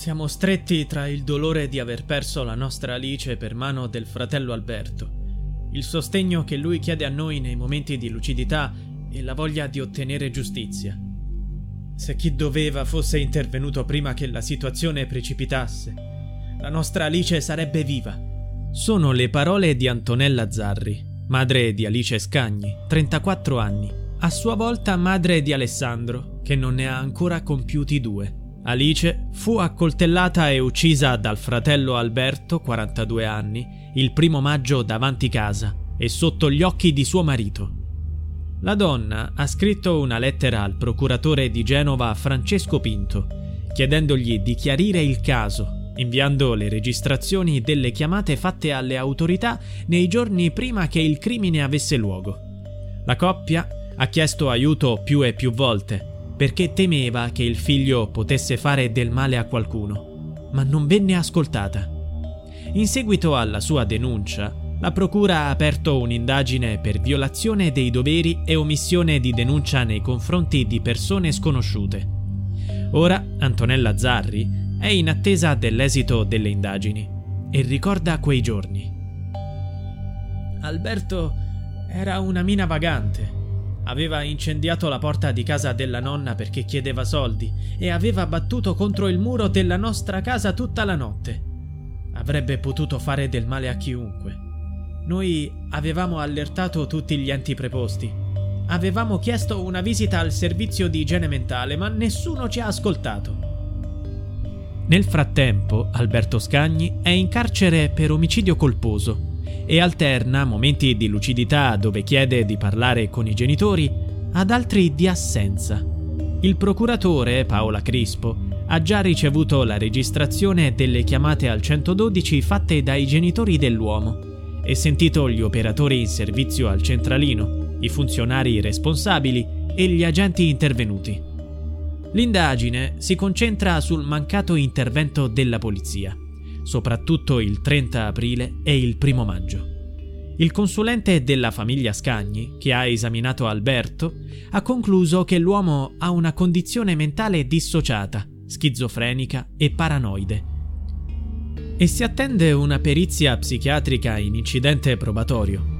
Siamo stretti tra il dolore di aver perso la nostra Alice per mano del fratello Alberto, il sostegno che lui chiede a noi nei momenti di lucidità e la voglia di ottenere giustizia. Se chi doveva fosse intervenuto prima che la situazione precipitasse, la nostra Alice sarebbe viva. Sono le parole di Antonella Zarri, madre di Alice Scagni, 34 anni, a sua volta madre di Alessandro, che non ne ha ancora compiuti due. Alice fu accoltellata e uccisa dal fratello Alberto, 42 anni, il primo maggio davanti casa e sotto gli occhi di suo marito. La donna ha scritto una lettera al procuratore di Genova Francesco Pinto, chiedendogli di chiarire il caso, inviando le registrazioni delle chiamate fatte alle autorità nei giorni prima che il crimine avesse luogo. La coppia ha chiesto aiuto più e più volte, perché temeva che il figlio potesse fare del male a qualcuno, ma non venne ascoltata. In seguito alla sua denuncia, la Procura ha aperto un'indagine per violazione dei doveri e omissione di denuncia nei confronti di persone sconosciute. Ora Antonella Zarri è in attesa dell'esito delle indagini e ricorda quei giorni. Alberto era una mina vagante Aveva incendiato la porta di casa della nonna perché chiedeva soldi e aveva battuto contro il muro della nostra casa tutta la notte. Avrebbe potuto fare del male a chiunque. Noi avevamo allertato tutti gli enti preposti. Avevamo chiesto una visita al servizio di igiene mentale, ma nessuno ci ha ascoltato. Nel frattempo, Alberto Scagni è in carcere per omicidio colposo e alterna momenti di lucidità dove chiede di parlare con i genitori ad altri di assenza. Il procuratore, Paola Crispo, ha già ricevuto la registrazione delle chiamate al 112 fatte dai genitori dell'uomo e sentito gli operatori in servizio al centralino, i funzionari responsabili e gli agenti intervenuti. L'indagine si concentra sul mancato intervento della polizia soprattutto il 30 aprile e il 1 maggio. Il consulente della famiglia Scagni, che ha esaminato Alberto, ha concluso che l'uomo ha una condizione mentale dissociata, schizofrenica e paranoide. E si attende una perizia psichiatrica in incidente probatorio.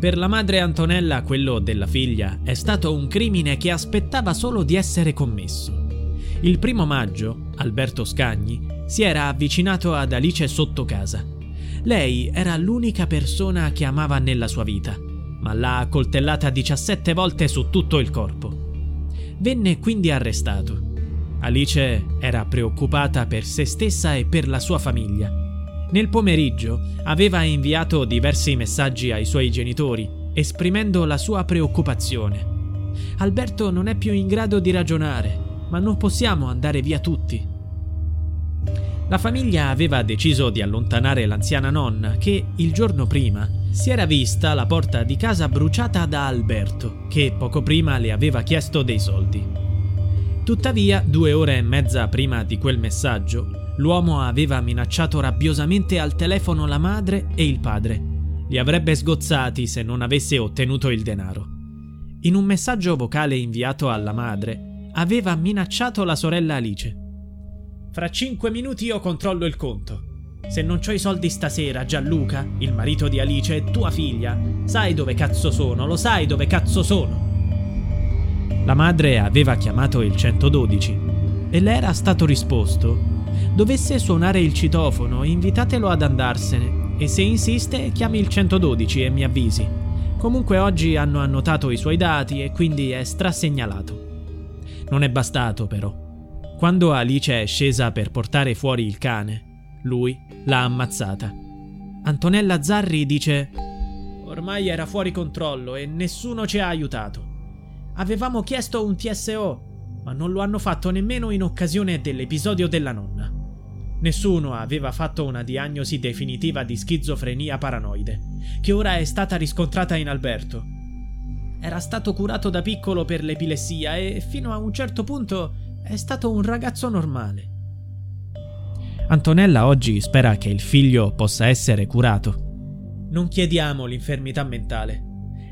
Per la madre Antonella quello della figlia è stato un crimine che aspettava solo di essere commesso. Il primo maggio, Alberto Scagni si era avvicinato ad Alice sotto casa. Lei era l'unica persona che amava nella sua vita, ma l'ha accoltellata 17 volte su tutto il corpo. Venne quindi arrestato. Alice era preoccupata per se stessa e per la sua famiglia. Nel pomeriggio aveva inviato diversi messaggi ai suoi genitori, esprimendo la sua preoccupazione. Alberto non è più in grado di ragionare, ma non possiamo andare via tutti. La famiglia aveva deciso di allontanare l'anziana nonna che, il giorno prima, si era vista la porta di casa bruciata da Alberto, che poco prima le aveva chiesto dei soldi. Tuttavia, due ore e mezza prima di quel messaggio, l'uomo aveva minacciato rabbiosamente al telefono la madre e il padre. Li avrebbe sgozzati se non avesse ottenuto il denaro. In un messaggio vocale inviato alla madre, aveva minacciato la sorella Alice. Fra cinque minuti io controllo il conto. Se non ho i soldi stasera, Gianluca, il marito di Alice e tua figlia, sai dove cazzo sono, lo sai dove cazzo sono. La madre aveva chiamato il 112. e le era stato risposto: Dovesse suonare il citofono, invitatelo ad andarsene e se insiste chiami il 112 e mi avvisi. Comunque oggi hanno annotato i suoi dati e quindi è strasegnalato. Non è bastato però. Quando Alice è scesa per portare fuori il cane, lui l'ha ammazzata. Antonella Zarri dice: Ormai era fuori controllo e nessuno ci ha aiutato. Avevamo chiesto un TSO, ma non lo hanno fatto nemmeno in occasione dell'episodio della nonna. Nessuno aveva fatto una diagnosi definitiva di schizofrenia paranoide, che ora è stata riscontrata in Alberto. Era stato curato da piccolo per l'epilessia e fino a un certo punto è stato un ragazzo normale. Antonella oggi spera che il figlio possa essere curato. Non chiediamo l'infermità mentale.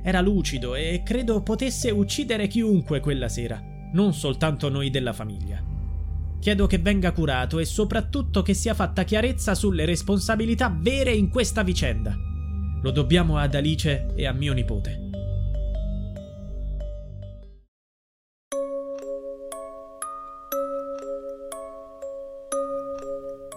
Era lucido e credo potesse uccidere chiunque quella sera, non soltanto noi della famiglia. Chiedo che venga curato e soprattutto che sia fatta chiarezza sulle responsabilità vere in questa vicenda. Lo dobbiamo ad Alice e a mio nipote.